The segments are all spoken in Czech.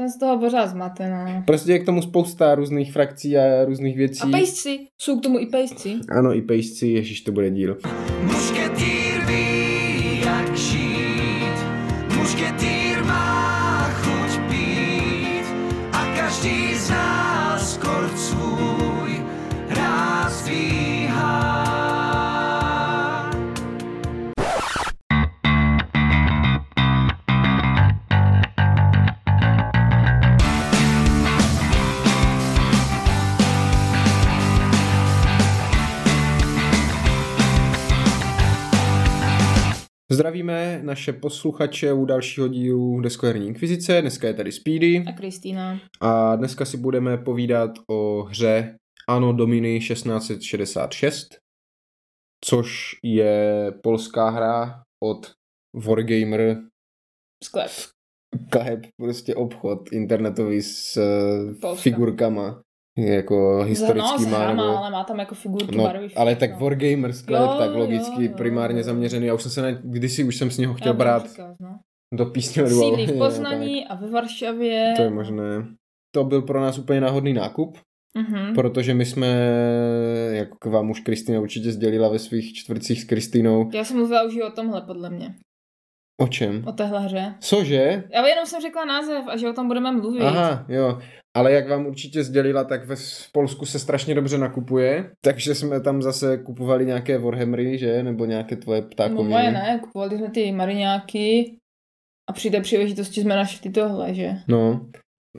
Ten z toho pořád zmatená. Prostě je k tomu spousta různých frakcí a různých věcí. A pejsci, jsou k tomu i pejsci. Ano, i pejsci, ježíš, to bude díl. Mušketýr Zdravíme naše posluchače u dalšího dílu Deskoherní inkvizice. Dneska je tady Speedy A Kristýna. a dneska si budeme povídat o hře Anno Domini 1666, což je polská hra od Wargamer Sklep. Sklep, prostě obchod internetový s eh, Polska. figurkama, jako no, historickýma. hrama, nebo- ale má tam jako figurky, No, barvy. ale tak Wargamer sklep, Jo, tak logicky jo, jo. primárně zaměřený. Já už jsem se na, kdysi už jsem s něho chtěl brát říkat, no. do písně Sídlí v tak. Poznaní a ve Varšavě. To je možné. To byl pro nás úplně náhodný nákup, Mhm. protože my jsme, jak k vám už Kristýna určitě sdělila ve svých čtvrtcích s Kristýnou, Já jsem mluvila už i o tomhle, podle mě. o čem? O téhle hře. Cože? Já jenom jsem řekla název a že o tom budeme mluvit. Aha, jo. Ale jak vám určitě sdělila, tak ve, v Polsku se strašně dobře nakupuje, takže jsme tam zase kupovali nějaké Warhammery, že? Nebo nějaké tvoje No ptákoviny. moje ne, kupovali jsme ty mariňáky a při té příležitosti jsme našli tohle, že? No,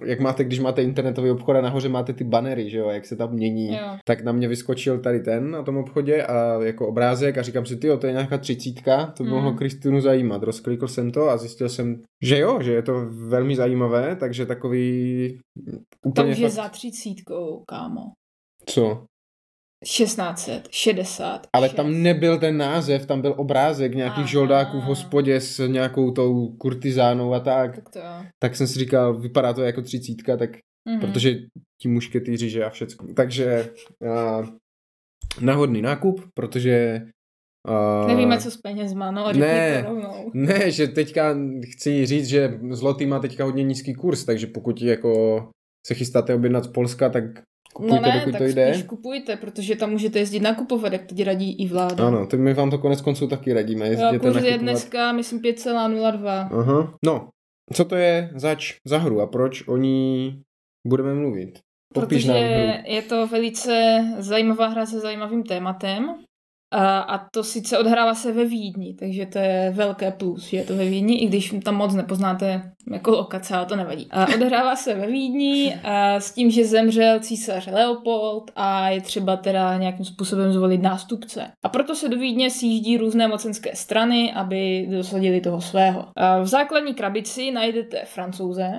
jak máte, když máte internetový obchod a nahoře máte ty banery, že jo, jak se tam mění, Jo. tak na mě vyskočil tady ten na tom obchodě a jako obrázek a říkám si, ty to je nějaká třicítka, to by Mm. mohlo Kristýnu zajímat. Rozklikl jsem to a zjistil jsem, že jo, že je to velmi zajímavé, takže takový To úplně je fakt, za třicítkou, kámo. co? 1660. Ale tam nebyl ten název, tam byl obrázek nějakých Aha. žoldáků v hospodě s nějakou tou kurtizánou a tak. Tak to. Tak jsem si říkal, vypadá to jako třicítka, tak Mhm. protože ti mušketýři, že a všecko. Takže uh, náhodný nákup, protože uh, Nevíme, co s penězma, no, ne. to rovnou. Ne, že teďka chci říct, že zlotý má teďka hodně nízký kurz, takže pokud jako se chystáte objednat z Polska, tak kupujte, No ne, tak to jde. spíš kupujte, protože tam můžete jezdit nakupovat, jak teď radí i vláda. Ano, to my vám to konec konců taky radíme. Jo, Jezděte kurz je nakupovat. dneska, myslím, 5,02. Aha. No, co to je zač za hru a proč o ní budeme mluvit? Popiš Protože je to velice zajímavá hra se zajímavým tématem. A, a to sice odhrává se ve Vídni, takže to je velké plus, že je to ve Vídni, i když tam moc nepoznáte jako lokace, ale to nevadí. A odhrává se ve Vídni a s tím, že zemřel císař Leopold a je třeba teda nějakým způsobem zvolit nástupce. A proto se do Vídně sjíždí různé mocenské strany, aby dosadili toho svého. A v základní krabici najdete francouze,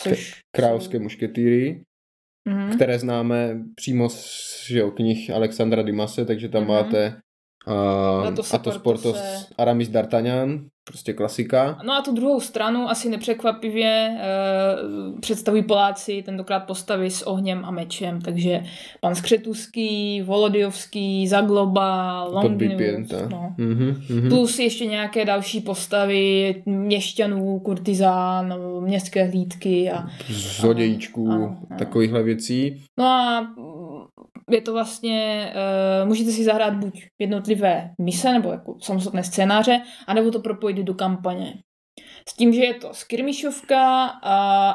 což Královské mušketýry, Mhm. které známe přímo z že jo, knih Alexandra Dimase, takže tam Mhm. máte uh, Athos, Athos, Porthose. Portos, Aramis D'Artagnan, prostě klasika. No a tu druhou stranu, asi nepřekvapivě, eh, představují Poláci tentokrát postavy s ohněm a mečem, takže pan Skřetuský, Volodijovský, Zagloba, Longinus, no. Mhm, mhm. Plus ještě nějaké další postavy měšťanů, kurtizán, městské hlídky a Zlodějíčků, takovýchhle věcí. No a je to vlastně, uh, můžete si zahrát buď jednotlivé mise, nebo jako samostatné scénáře, anebo to propojit do kampaně. S tím, že je to skirmišovka, uh,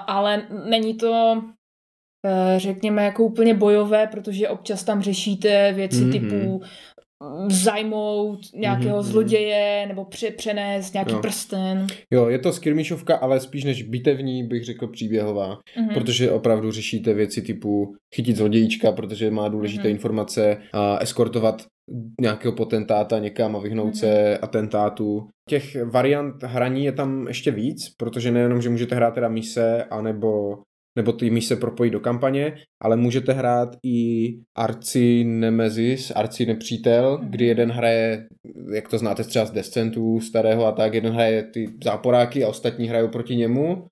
ale není to, uh, řekněme, jako úplně bojové, protože občas tam řešíte věci Mhm. mm-hmm. typu zajmout nějakého Mhm, mhm. zloděje, nebo pře- přenést nějaký Jo. prsten. Jo, je to skirmišovka, ale spíš než bitevní, bych řekl příběhová. Mhm. Protože opravdu řešíte věci typu chytit zlodějíčka, protože má důležité Mhm. informace, a eskortovat nějakého potentáta někam a vyhnout Mhm. se atentátu. Těch variant hraní je tam ještě víc, protože nejenom, že můžete hrát teda mise, anebo nebo ty mise propojit do kampaně, ale můžete hrát i Arci Nemesis, Arci Nepřítel, Mhm. kdy jeden hraje, jak to znáte třeba z Descentů starého a tak, jeden hraje ty záporáky a ostatní hrajou proti němu.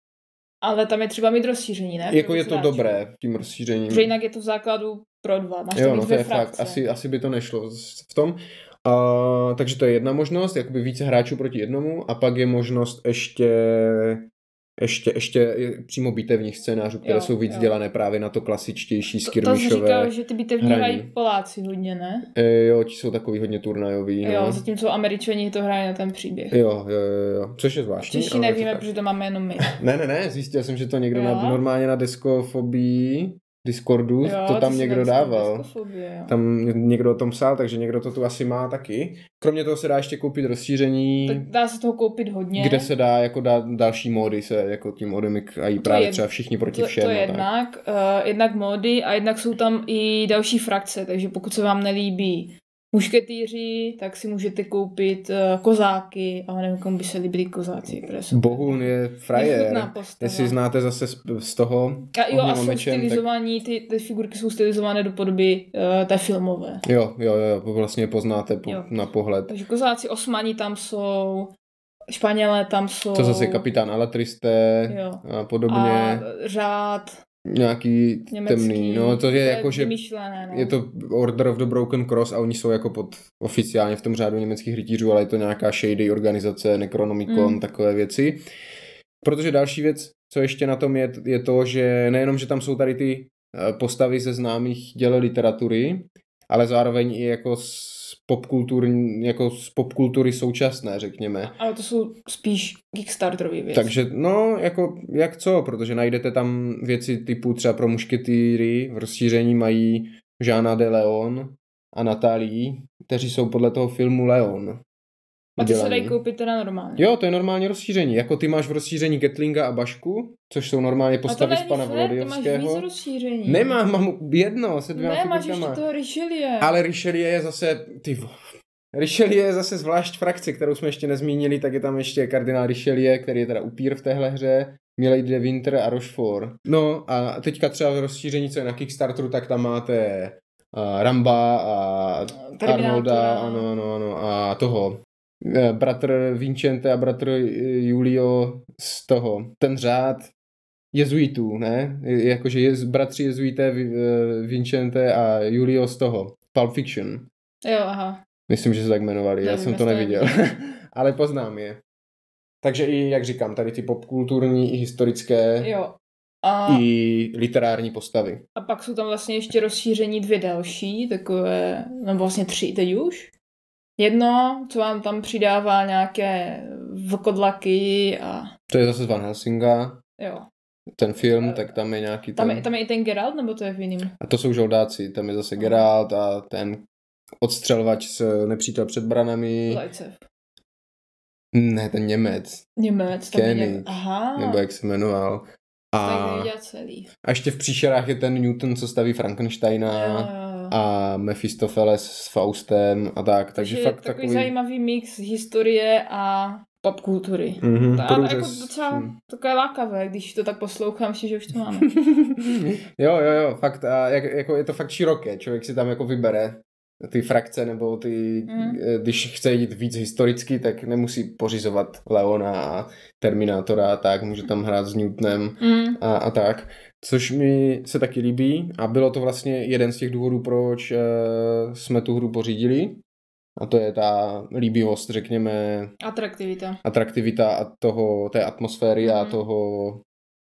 Ale tam je třeba mít rozšíření, ne? Jako je to hráčů. dobré tím rozšířením. Protože jinak je to v základu pro dva. Máš Jo, to no to je frakce. fakt, asi, asi by to nešlo v tom. Uh, takže to je jedna možnost, jakoby více hráčů proti jednomu a pak je možnost ještě ještě, ještě je přímo bitevních scénářů, které Jo, jsou víc jo. dělané právě na to klasičtější To, to skirmishové. říkal, že ty bitevní hraní. hrají Poláci hodně, ne? E, jo, ti jsou takový hodně turnajový. No. Jo, zatímco Američani to hrají na ten příběh. Jo, jo, jo, jo. Což je zvláštní. Češi to nevíme, protože to máme jenom my. Ne, ne, ne, zjistil jsem, že to někdo Jo? na, normálně na Diskofobii, Discordu, Jo, to tam někdo dával. Tam někdo o tom psal, takže někdo to tu asi má taky. Kromě toho se dá ještě koupit rozšíření, Tak dá se toho koupit hodně. kde se dá jako dát další módy se jako tím modemikají právě je- třeba všichni proti to, všem. to tak. jednak, uh, jednak mody a jednak jsou tam i další frakce, takže pokud se vám nelíbí mušketýři, tak si můžete koupit uh, kozáky, ale nevím, komu by se líbili kozáci. Bohun je frajer. Jestli znáte zase z, z toho A jo, a jsou mečem, tak- stylizovaní, ty, ty figurky jsou stylizované do podoby uh, té filmové. Jo, jo, jo, vlastně poznáte po, Jo. na pohled. Takže kozáci, osmani tam jsou, Španělé tam jsou. To zase kapitán Alatristé Jo. a podobně. A řád Nějaký německý. temný. No to je jako, že no. je to Order of the Broken Cross a oni jsou jako pod oficiálně v tom řádu německých rytířů, ale je to nějaká shady organizace, Necronomicon, Mm. takové věci. Protože další věc, co ještě na tom je, je to, že nejenom, že tam jsou tady ty eh, postavy ze známých děl literatury, ale zároveň i jako z popkulturní, jako z popkultury současné, řekněme. Ale to jsou spíš Kickstarterové věci. Takže no, jako jak co, protože najdete tam věci typu třeba pro mušketýry, v rozšíření mají Žána de Leon a Natálii, kteří jsou podle toho filmu Leon. A ty se dají koupit teda normálně. Jo, to je normálně rozšíření. Jako ty máš v rozšíření Ketlinga a Bašku, což jsou normálně postavy z pana rozšíření. Nemám, mám jedno se dvěma Ne, máš ještě toho Richelieu. Ale Richelieu je zase, ty Richelieu je zase zvlášť frakce, kterou jsme ještě nezmínili, tak je tam ještě kardinál Richelieu, který je teda upír v téhle hře, Milady de Winter a Rochefort. No a teďka třeba v rozšíření, co je na Kickstarteru, tak tam máte uh, Ramba a Terminátora. Arnolda, ano, ano, ano, a toho, bratr Vincente a bratr eh, Julio z toho, ten řád jezuitů, ne? Jakože je, bratři jezuité eh, Vincente a Julio z toho, Pulp Fiction. Jo, aha. Myslím, že se tak jmenovali, já Nevím, jsem to neviděl. Ale poznám je. Takže i, jak říkám, tady ty popkulturní i historické Jo. A, i literární postavy. a pak jsou tam vlastně ještě rozšíření dvě další, takové, nebo vlastně tři teď už. Jedno, co vám tam přidává nějaké vlkodlaky a To je zase z Van Helsinga, jo. ten film, tak tam je nějaký Tam ten... je, tam je i ten Geralt, nebo to je v jiným? A to jsou žoldáci, tam je zase Geralt a ten odstřelvač s nepřítel před branami. Lajcev. Ne, ten Němec, Němec. Tam je Kenny, něm... Aha. nebo jak se jmenoval. A, a ještě v příšerách je ten Newton, co staví Frankensteina. Jo, jo. A Mephistopheles s Faustem a tak, takže, Takže fakt takový, takový... zajímavý mix historie a popkultury. Mm-hmm, To, ale jako docela takové lákavé, když to tak poslouchám, myslím, že už to máme. jo, jo, jo, fakt, a jak, jako je to fakt široké, člověk si tam jako vybere ty frakce, nebo ty, Mm. když chce jít víc historicky, tak nemusí pořizovat Leona a Terminátora a tak, může tam hrát s Newtonem Mm. a, a tak, což mi se taky líbí a bylo to vlastně jeden z těch důvodů, proč uh, jsme tu hru pořídili a to je ta líbivost, řekněme, Atraktivita. atraktivita a toho, té atmosféry a Mhm. toho,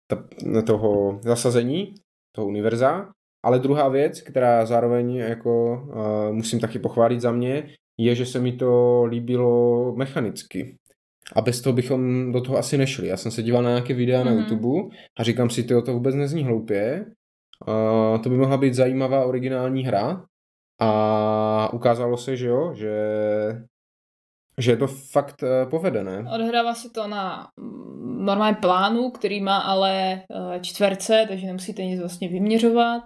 ta, toho zasazení, toho univerza. Ale druhá věc, která zároveň jako uh, musím taky pochválit za mě, je, že se mi to líbilo mechanicky. A bez toho bychom do toho asi nešli. Já jsem se díval na nějaké videa mm-hmm. na Mhm. YouTube a říkám si, to vůbec nezní hloupě. Uh, to by mohla být zajímavá originální hra. A ukázalo se, že jo, že, že je to fakt uh, povedené. Odhrává se to na mm, normálním plánu, který má ale eh, čtverce, takže nemusíte nic vlastně vyměřovat.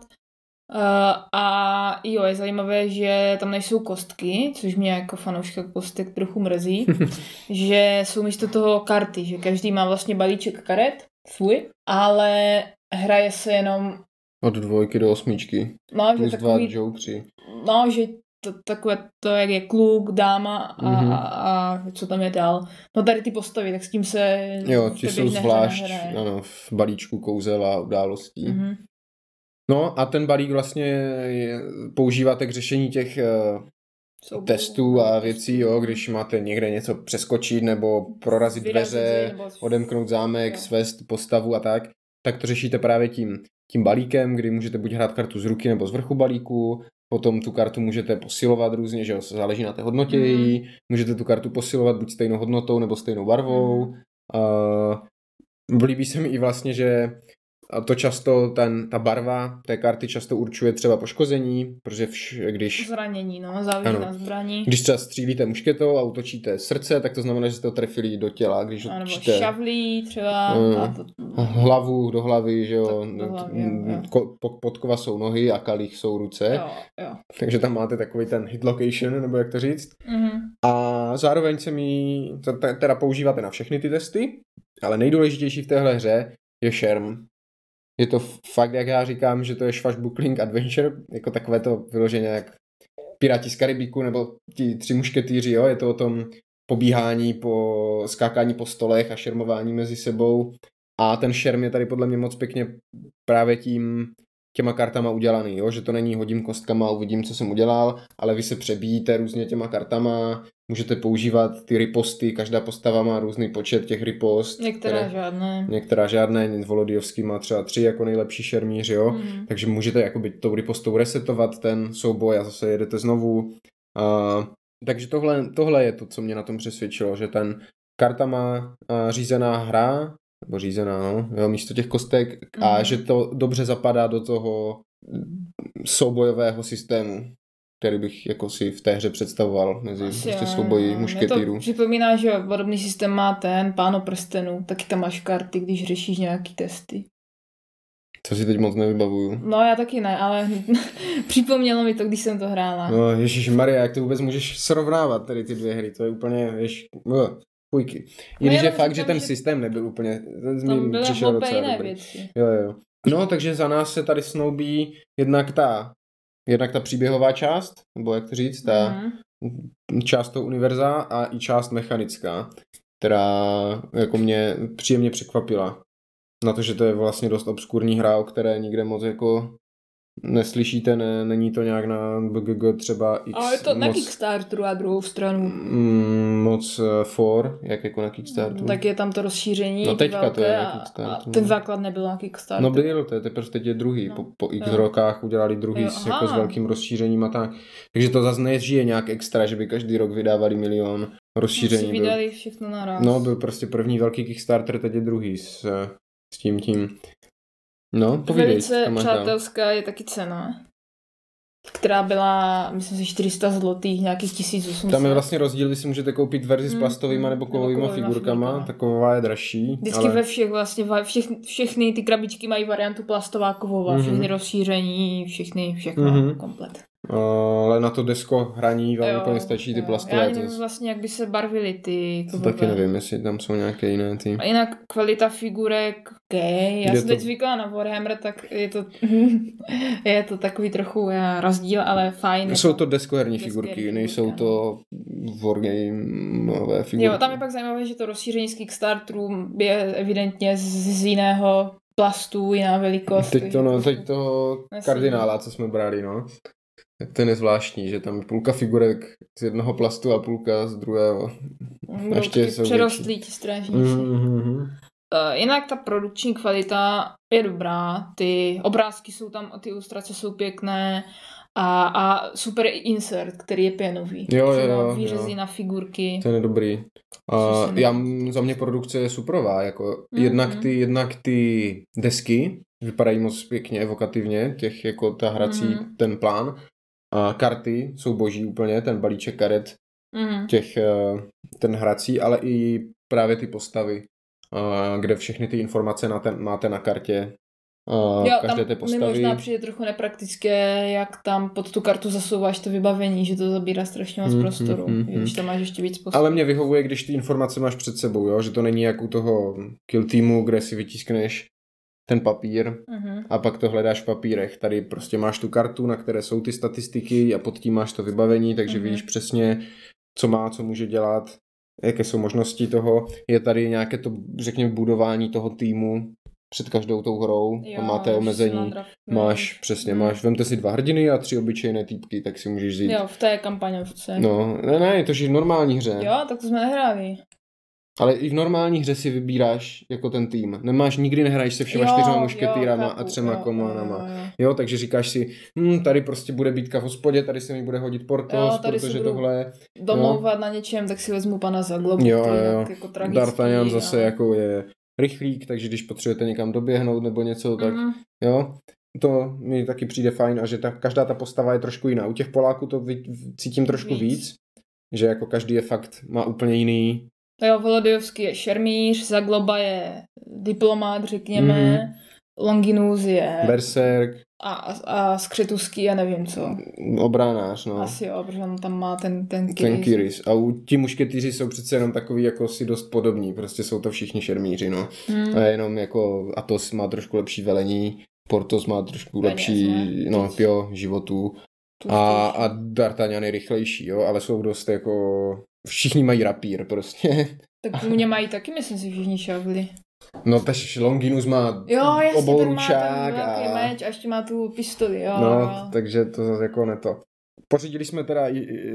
Eh, A jo, je zajímavé, že tam nejsou kostky, což mě jako fanouška kostek trochu mrzí, že jsou místo toho karty, že každý má vlastně balíček karet svůj, ale hraje se jenom, Od dvojky do osmičky. no, že Plus dva takový, jokři. no, že to, takové to, jak je kluk, dáma a, Mhm. a, a co tam je dál. No tady ty postavy, tak s tím se Jo, ti té jsou zvlášť nehraje. ano, v balíčku kouzel a událostí. Mhm. No a ten balík vlastně je, používáte k řešení těch, eh, Soubojů. testů a věcí, jo, když máte někde něco přeskočit nebo prorazit Vyrazit dveře, nebo- odemknout zámek, Jo. svést postavu a tak, tak to řešíte právě tím, tím balíkem, kdy můžete buď hrát kartu z ruky nebo z vrchu balíku, potom tu kartu můžete posilovat různě, že jo, záleží na té hodnotě její, můžete tu kartu posilovat buď stejnou hodnotou nebo stejnou barvou. Mhm. Uh, líbí se mi i vlastně, že a to často, ten, ta barva té karty často určuje třeba poškození, protože vš, když Zranění, no, záleží Ano. na zbraní. když třeba střílíte mušketou a utočíte srdce, tak to znamená, že jste to trefili do těla. Když A nebo utočíte šavlí třeba. Mm. a to, hlavu do hlavy, že jo, do hlavy, jo, ko- po- podkova jsou nohy a kalich jsou ruce, jo, jo. takže tam máte takový ten hit location, nebo jak to říct. Mhm. A zároveň se mi, teda používáte na všechny ty testy, ale nejdůležitější v téhle hře je šerm. Je to fakt, jak já říkám, že to je Swashbuckling Adventure, jako takové to vyloženě jak Piráti z Karibiku nebo ti tři mušketýři, jo, je to o tom pobíhání po, skákání po stolech a šermování mezi sebou. A ten šerm je tady podle mě moc pěkně právě tím těma kartama udělaný, jo? že to není hodím kostkama a uvidím, co jsem udělal, ale vy se přebíjíte různě těma kartama, můžete používat ty riposty, každá postava má různý počet těch ripost. Některé které- žádné. Některá žádné, Volodijovský má třeba tři jako nejlepší šermíř, jo? Mhm. takže můžete jakoby tou ripostou resetovat ten souboj a zase jedete znovu. Uh, takže tohle, tohle je to, co mě na tom přesvědčilo, že ten kartama uh, řízená hra, nebo řízená, no, jo, místo těch kostek, a Mhm. že to dobře zapadá do toho soubojového systému, který bych jako si v té hře představoval mezi Asi prostě souboji mušketýrů. to připomíná, že podobný systém má ten Páno prstenů, taky tam máš karty, když řešíš nějaký testy. To si teď moc nevybavuju. No já taky ne, ale připomnělo mi to, když jsem to hrála. No, Ježíš Maria, jak to vůbec můžeš srovnávat tady ty dvě hry, to je úplně, jež, no, půjky. I když je fakt, že ten systém nebyl úplně, ten Tam byly přišel docela dobrý. věci. Jo, jo. No, takže za nás se tady snoubí jednak ta, jednak ta příběhová část, nebo jak to říct, ta Mhm. část toho univerza a i část mechanická, která jako mě příjemně překvapila. Na to, že to je vlastně dost obskurní hra, o které nikde moc jako neslyšíte, ne, není to nějak na BGG třeba X Ale je to na moc, Kickstarteru a druhou stranu. mm, moc eh, for, jak jako na Kickstarteru. Tak je tam to rozšíření No teďka to je na a, a Kickstarteru, ten no. základ nebyl na Kickstarteru. No byl, to je teprve teď je druhý. No. Po, po x Jo. rokách udělali druhý Jo, s, jako s velkým rozšířením a tak. Takže to zase nežije nějak extra, že by každý rok vydávali milion rozšíření. Byl, vydali všechno naraz. no, byl prostě první velký Kickstarter, teď je druhý s, eh, s tím tím. No, povídej, Velice dál. přátelská je taky cena, která byla, myslím si, 400 zlotých, nějakých 1800. Tam je vlastně rozdíl, vy si můžete koupit verzi s Mm, plastovými mm, nebo kovovými figurkama, figurkama. taková je dražší. Vždycky ale... ve všech vlastně, všech, všechny ty krabičky mají variantu plastová, kovová, Mhm. všechny rozšíření, všechny, všechno, Mhm. komplet. Ale na to desko hraní vám Jo, úplně stačí ty plastové. Já to nevím vlastně, jak by se barvily ty to taky nevím, jestli tam jsou nějaké jiné ty. A jinak kvalita figurek, OK, já Jde jsem to- teď zvyklá na Warhammer, tak je to, je to takový trochu eh, rozdíl, ale fajn. Jsou jako. to deskoherní Deskoherní figurky, nejsou figurky, to wargameové figurky. Jo, tam je pak zajímavé, že to rozšíření z Kickstarteru je evidentně z, z jiného plastu, jiná velikost. Teď to, no, teď toho Nesmí. kardinála, co jsme brali, no. Tak ten je zvláštní, že tam je půlka figurek z jednoho plastu a půlka z druhého. ještě jsou přerostlí ti strážníci. Mm-hmm. Uh, jinak ta produkční kvalita je dobrá, ty obrázky jsou tam, ty ilustrace jsou pěkné a, a super insert, který je pěnový. Jo, jo, jo, Výřezy jo. na figurky. Ten je dobrý. A se já, za mě produkce je superová, jako Mhm. jednak, ty, jednak ty desky vypadají moc pěkně, evokativně, těch jako ta hrací, Mhm. ten plán. A karty jsou boží úplně, ten balíček karet Mhm. těch, eh, ten hrací, ale i právě ty postavy, eh, kde všechny ty informace na ten, máte na kartě eh, Jo, každé tam té mi postavy. možná přijde trochu nepraktické, jak tam pod tu kartu zasouváš to vybavení, že to zabírá strašně moc Mhm, prostoru, mhm, když tam máš ještě víc postav. Ale mě vyhovuje, když ty informace máš před sebou, jo? že to není jak u toho kill teamu, kde si vytiskneš ten papír Mhm. a pak to hledáš v papírech. Tady prostě máš tu kartu, na které jsou ty statistiky a pod tím máš to vybavení, takže Mhm. víš přesně, co má, co může dělat, jaké jsou možnosti toho. Je tady nějaké to, řekněme, budování toho týmu, před každou tou hrou, Jo, tam máte omezení, máš, přesně, Mm. máš, vemte si dva hrdiny a tři obyčejné týpky, tak si můžeš vzít. Jo, v té kampaně přece. No, ne, ne, je to že v normální hře. Jo, tak to jsme nehráli. Ale i v normální hře si vybíráš jako ten tým. Nemáš, nikdy nehraješ se všema Jo, čtyřma jo, mušketýrama a třema jo, kománama. jo, jo. Jo, takže říkáš si, hm, tady prostě bude býtka v hospodě, tady se mi bude hodit Portos, Jo, tady protože budu tohle... Domlouvat na něčem, tak si vezmu pana Zaglobu. Jo, to jo. Jako tragický, D'Artagnan zase ale- jako je rychlík, takže když potřebujete někam doběhnout nebo něco, tak Mhm. jo. To mi taky přijde fajn a že ta, každá ta postava je trošku jiná. U těch Poláků to ví, cítím trošku Víc. víc. že jako každý je fakt, má úplně jiný. Jo, Volodijovský je šermíř, Zagloba je diplomát, řekněme, Mhm. Longinus je Berserk, a, a Skřetuský, já nevím co. obránář, no. Asi jo, protože on tam má ten, ten Ten Kiris. Kiris. A u ti mušketýři jsou přece jenom takový jako si dost podobní, prostě jsou to všichni šermíři, no. Hmm. A jenom jako Atos má trošku lepší velení, Portos má trošku Peněz, lepší, ne? no jo, životů. A, a D'Artagnan je rychlejší, jo, ale jsou dost jako, všichni mají rapír prostě. Tak u mě mají taky, myslím si, všichni šavli. No, tež Longinus má Jo, jasně, má ten obouručák velký a... meč a ještě má tu pistoli, jo. No, takže to zase jako neto. Pořídili jsme teda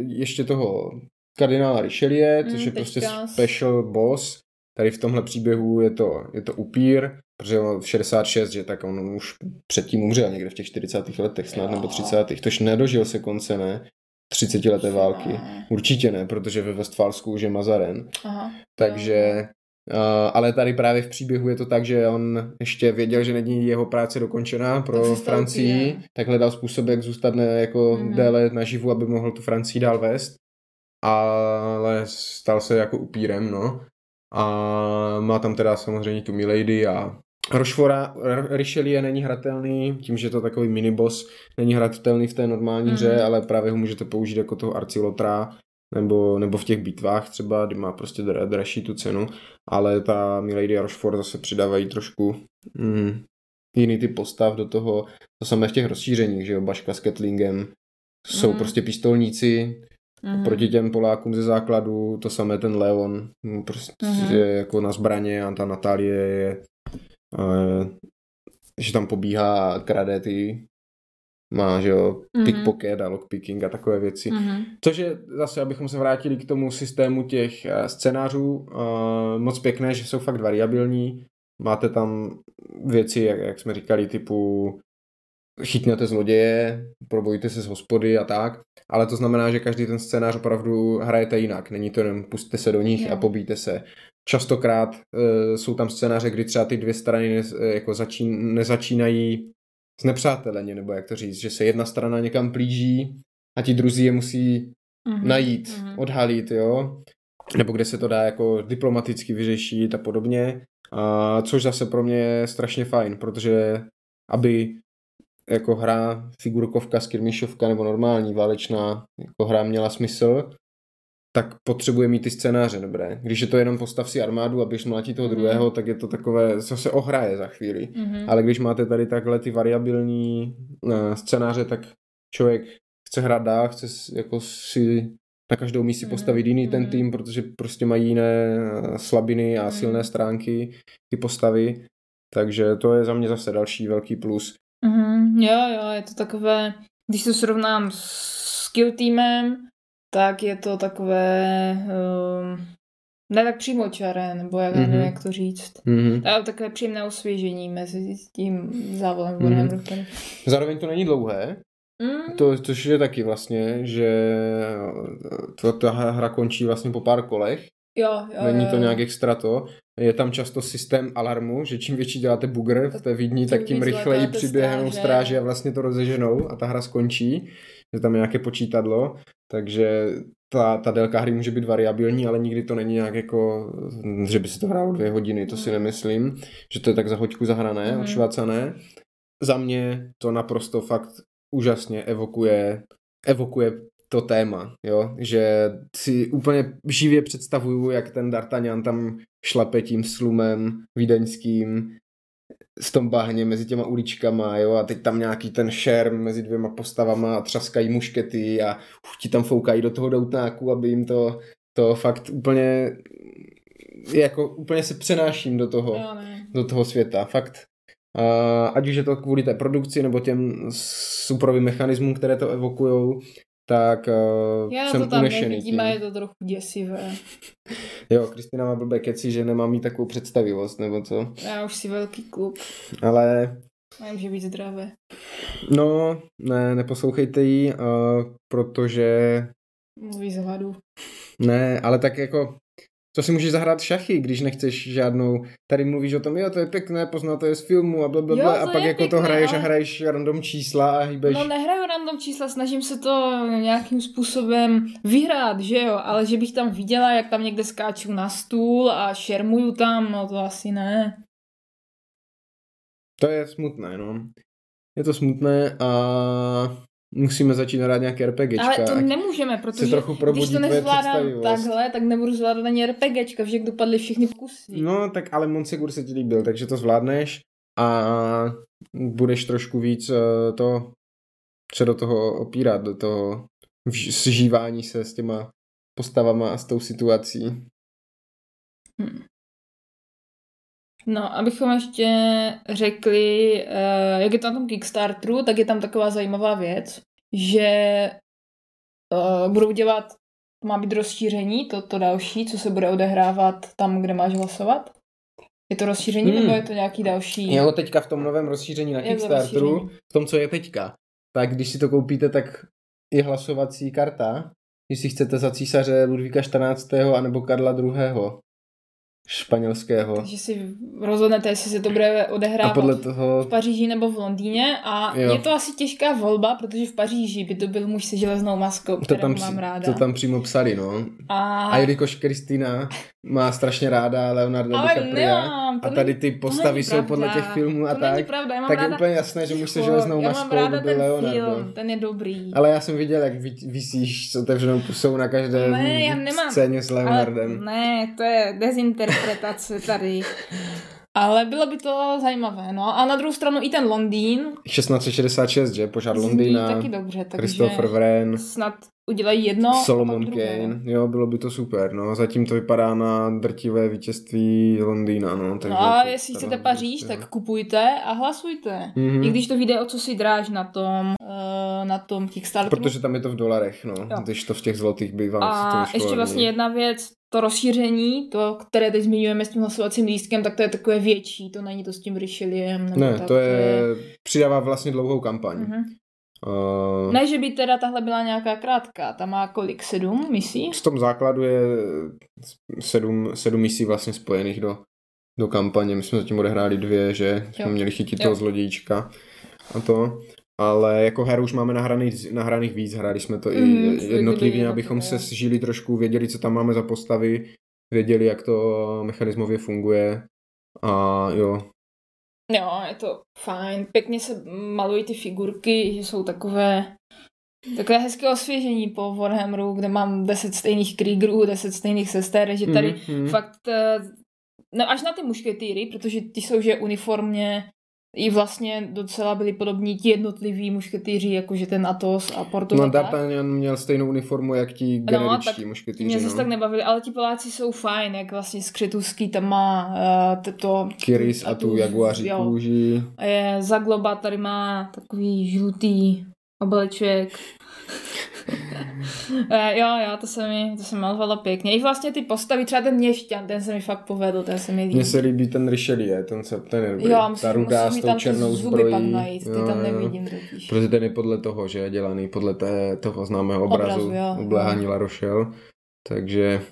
ještě toho kardinála Richelieu, což Mm, je prostě special boss. Tady v tomhle příběhu je to, je to upír, protože on v 66, že tak on už předtím umřel někde v těch 40. letech snad, nebo 30. Tož nedožil se konce, ne? 30 leté války. Ne. Určitě ne, protože ve Westfalsku už je Mazaren. Aha. Takže, uh, ale tady právě v příběhu je to tak, že on ještě věděl, že není jeho práce dokončená pro Francii, upírem. tak hledal způsob, jak zůstat ne, jako Mhm. déle naživu, aby mohl tu Francii dál vést. Ale stal se jako upírem, no. A má tam teda samozřejmě tu Milady a Rochefora, R- Richelieu není hratelný, tím, že je to takový miniboss, není hratelný v té normální Mhm. hře, ale právě ho můžete použít jako toho arcilotra, nebo, nebo v těch bitvách třeba, kdy má prostě dra, dražší tu cenu, ale ta Milady a Rochefort zase přidávají trošku mm, jiný typ postav do toho, to samé v těch rozšířeních, že jo, Baška s Ketlingem, jsou Mhm. prostě pistolníci, Mhm. proti těm Polákům ze základu, to samé ten Leon, mm, prostě je jako na zbraně a ta Natálie je, že tam pobíhá krade ty, má, že jo, Mhm. pickpocket a lockpicking a takové věci. Mhm. Což je zase, abychom se vrátili k tomu systému těch eh, scénářů, eh, moc pěkné, že jsou fakt variabilní. Máte tam věci, jak, jak jsme říkali, typu chytněte zloděje, probojte se z hospody a tak, ale to znamená, že každý ten scénář opravdu hrajete jinak. Není to jenom pustte se do nich Jo. a pobíjte se. Častokrát uh, jsou tam scénáře, kdy třeba ty dvě strany ne, jako začín, nezačínají znepřáteleně, nebo jak to říct, že se jedna strana někam plíží a ti druzí je musí Mhm. najít, Mhm. odhalit, jo. Nebo kde se to dá jako diplomaticky vyřešit a podobně. A což zase pro mě je strašně fajn, protože aby jako hra figurkovka, skirmišovka nebo normální válečná jako hra měla smysl, tak potřebuje mít ty scénáře dobré. Když je to jenom postav si armádu a běž mlátit toho Mhm. druhého, tak je to takové, co se ohraje za chvíli. Mhm. Ale když máte tady takhle ty variabilní uh, scénáře, tak člověk chce hrát dál, chce jako si na každou misi Mhm, postavit jiný ten mhm. tým, protože prostě mají jiné eh, slabiny a Mhm. silné stránky ty postavy. Takže to je za mě zase další velký plus. Mhm, jo, jo, je to takové, když to srovnám s Kill týmem, tak je to takové, um, ne tak přímočaré, nebo jak, Mhm. nevím, jak to říct. Mhm. Ale takové příjemné osvěžení mezi tím závodem Mhm. Který- Zároveň to není dlouhé, Mm, to, což je taky vlastně, že to, ta hra končí vlastně po pár kolech, jo, jo, Není to jo. nějak extra to. Je tam často systém alarmu, že čím větší děláte bugr v té vidni, tak tím rychleji přiběhnou stráže. stráže a vlastně to rozeženou a ta hra skončí. Že tam je nějaké počítadlo, takže ta, ta délka hry může být variabilní, ale nikdy to není nějak jako, že by se to hrálo dvě hodiny, to si Mhm. nemyslím, že to je tak za hoďku zahrané, Mhm. odšvacané. Za mě to naprosto fakt úžasně evokuje, evokuje to téma, jo? že si úplně živě představuju, jak ten D'Artagnan tam šlape tím slumem vídeňským v tom bahně mezi těma uličkama, jo, a teď tam nějaký ten šerm mezi dvěma postavama a třaskají muškety a uf, ti tam foukají do toho doutnáku, aby jim to, to fakt úplně jako úplně se přenáším do toho, ne. do toho světa, fakt. Uh, ať už je to kvůli té produkci nebo těm suprovým mechanismům, které to evokujou, tak uh, Já jsem to tam unešený nevidím tím. a je to trochu děsivé. Jo, Kristina má blbé keci, že nemá mít takovou představivost, nebo co. Já už si velký klub, Ale nemůže být zdravé. no, ne, neposlouchejte jí, uh, protože Mluví z hladu. ne, ale tak jako co si můžeš zahrát šachy, když nechceš žádnou, tady mluvíš o tom, jo, to je pěkné, poznal to je z filmu a blablabla, Jo, a to pak jako to pěkné, hraješ a ale- hraješ random čísla a hýbeš. No nehraju random čísla, snažím se to nějakým způsobem vyhrát, že jo, ale že bych tam viděla, jak tam někde skáču na stůl a šermuju tam, no to asi ne. To je smutné, no. Je to smutné a musíme začít hrát nějaké RPGčka. Ale to nemůžeme, protože trochu když to nezvládám takhle, tak nebudu zvládat ani RPGčka, že dopadly všechny pokusy. No, tak ale Monsegur se ti líbil, takže to zvládneš a budeš trošku víc eh, to se do toho opírat, do toho sžívání se s těma postavama a s tou situací. Hm. No, abychom ještě řekli, eh, jak je to na tom Kickstarteru, tak je tam taková zajímavá věc, že eh, budou dělat, má být rozšíření, to, to další, co se bude odehrávat tam, kde máš hlasovat. Je to rozšíření, Hmm. nebo je to nějaký další? Jo, teďka v tom novém rozšíření na Je Kickstarteru, rozšíření. v tom, co je teďka, tak když si to koupíte, tak je hlasovací karta, když si chcete za císaře Ludvíka 14. anebo Karla II. Španělského. Takže si rozhodnete, jestli se to bude A odehrávat podle toho v Paříži nebo v Londýně a Jo. je to asi těžká volba, protože v Paříži by to byl muž se železnou maskou, to kterou tam, mám ráda. to tam přímo psali, no. A, A jelikož Kristýna má strašně ráda Leonarda ale DiCapria nemám, a tady ty postavy jsou podle pravda. těch filmů a tak, pravda, já mám tak je ráda... úplně jasné, že muž se železnou já maskou mám ráda ten Leonardo. film, ten je dobrý. Ale já jsem viděl, jak vy- vysíš s otevřenou pusou na každé Ne, já nemám. scéně s Leonardem. Ale ne, to je dezinterpretace tady. Ale bylo by to zajímavé, no. A na druhou stranu i ten Londýn 1666, že? Požár zní Londýna, taky dobře, takže Christopher Wren, snad udělají jedno Solomon. Kane. Jo, bylo by to super, no. Zatím to vypadá na drtivé vítězství Londýna, no. Takže No a to jestli chcete Paříž, prostě, tak kupujte a hlasujte. Mhm. I když to vyjde o co si dráž na tom, uh, na tom Kickstarteru. Protože tam je to v dolarech, no. Jo. Když to v těch zlotých by vám A to ještě vlastně jedna věc, to rozšíření, to, které teď zmiňujeme s tím hlasovacím lístkem, tak to je takové větší, to není to s tím Richeliem. Ne, tak, to je, přidává vlastně dlouhou kampaň. Mhm. Uh, Ne, že by teda tahle byla nějaká krátká, ta má kolik, sedm misí? v tom základu je sedm, sedm misí vlastně spojených do, do kampaně. My jsme zatím odehráli dvě, že jsme měli chytit Jo. toho zlodějíčka a to. Ale jako her už máme nahraných, nahraných víc, hráli jsme to Mhm, i viděli jednotlivě, abychom se sžili trošku, věděli, co tam máme za postavy, věděli, jak to mechanismově funguje a jo, Jo, je to fajn. Pěkně se malují ty figurky, že jsou takové takové hezké osvěžení po Warhammeru, kde mám 10 stejných Kriegerů, 10 stejných sester, že tady Mhm, mhm. fakt, eh, no až na ty mušketýry, protože ty jsou, že uniformně i vlastně docela byli podobní ti jednotliví mušketýři, jakože ten Atos a Porto. No. D'Artagnan měl stejnou uniformu, jak ti No, generičtí tak mušketýři, Mě zase no. tak nebavili, ale ti Poláci jsou fajn, jak vlastně skřetuský tam má uh, to... Kiris a tu jaguaří jo. kůži. Zagloba tady má takový žlutý obleček. Eh, jo, jo, to se mi, to se mi malovalo pěkně. I vlastně ty postavy, třeba ten měšťan, ten se mi fakt povedl, ten se mi líbí. Mně se líbí ten Richelieu, ten, se, ten je dobrý. Jo, Ta musím, rudá musím s tou černou zuby zbrojí. pak najít, ty Jo, tam nevidím totiž. Protože ten je podle toho, že je dělaný podle té, toho známého obrazu, Obrazu, obléhání La Rochelle. Takže,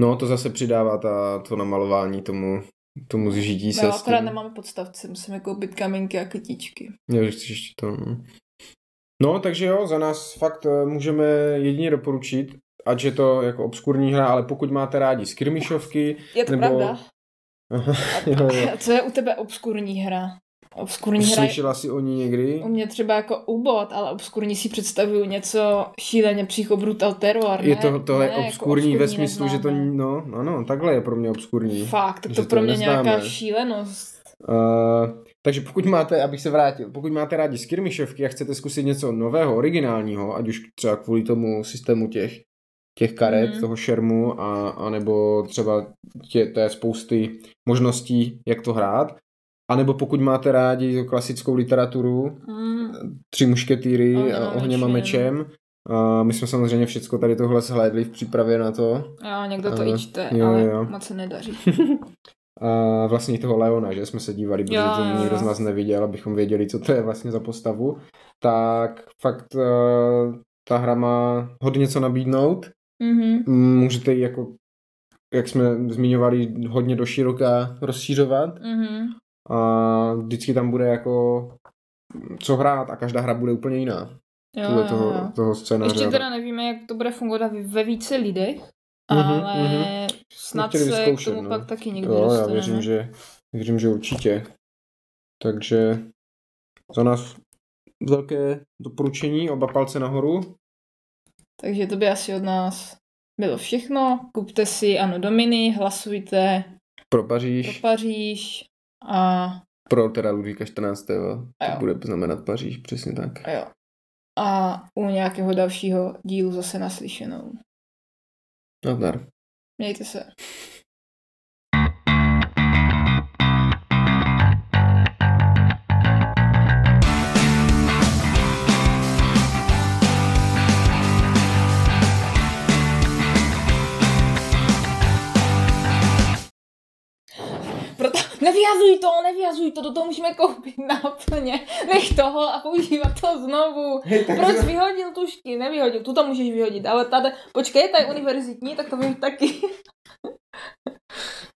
no to zase přidává ta, to namalování tomu, tomu zžití se No, akorát nemáme podstavce, musíme koupit kamínky a kytičky. Jo, že chceš ještě to. No. No, takže jo, za nás fakt eh, můžeme jedině doporučit, ať je to jako obskurní hra, ale pokud máte rádi skirmišovky, Je to Nebo- pravda? Jo, jo. co je u tebe obskurní hra? Obskurní hra je slyšela jsi o ní někdy? u mě třeba jako ubot, ale obskurní si představuju něco šíleně psycho brutal terror, ne? Je to, tohle ne, je jako obskurní ve smyslu, že to, neznáme. no, ano, takhle je pro mě obskurní. Fakt, to to pro mě neznáme. nějaká šílenost. Uh, takže pokud máte, abych se vrátil, pokud máte rádi skirmišovky a chcete zkusit něco nového, originálního, ať už třeba kvůli tomu systému těch těch karet, Mhm. toho šermu, a, a nebo třeba tě, té spousty možností, jak to hrát. A nebo pokud máte rádi tu klasickou literaturu, Mm, tři mušketýry, Ohněm a ohněm a mečem. a my jsme samozřejmě všecko tady tohle zhlédli v přípravě na to. jo, někdo to Eh, i čte, jo, ale jo. moc se nedaří. A vlastně toho Leona, že jsme se dívali, protože Jo, to jo, nikdo jo. z nás neviděl, abychom věděli, co to je vlastně za postavu. Tak fakt uh, ta hra má hodně co nabídnout. Mhm. Můžete ji jako, jak jsme zmiňovali, hodně do široka rozšířovat. Mhm. A vždycky tam bude jako co hrát a každá hra bude úplně jiná. Jo, Podle jo, toho, jo. toho scénáře. Ještě teda nevíme, jak to bude fungovat ve více lidech, ale mhm. snad se k tomu no. pak taky někdy Jo, já dostaneme. věřím, že, věřím, že určitě. Takže za nás velké doporučení, oba palce nahoru. Takže to by asi od nás bylo všechno. Kupte si Ano Dominy, hlasujte Pro pro Paříž, Paříž a, pro teda Ludvíka 14. jo. A To bude znamenat Paříž, přesně tak. a jo. A u nějakého dalšího dílu zase naslyšenou. Nazdar. Mějte se. Proto nevyhazuj to, nevyhazuj to, do toho můžeme koupit náplně. Nech toho a používat to znovu. Proč jsi vyhodil tušky? Nevyhodil, tuto můžeš vyhodit, ale tady, počkej, ta je univerzitní, tak to vyhoď taky.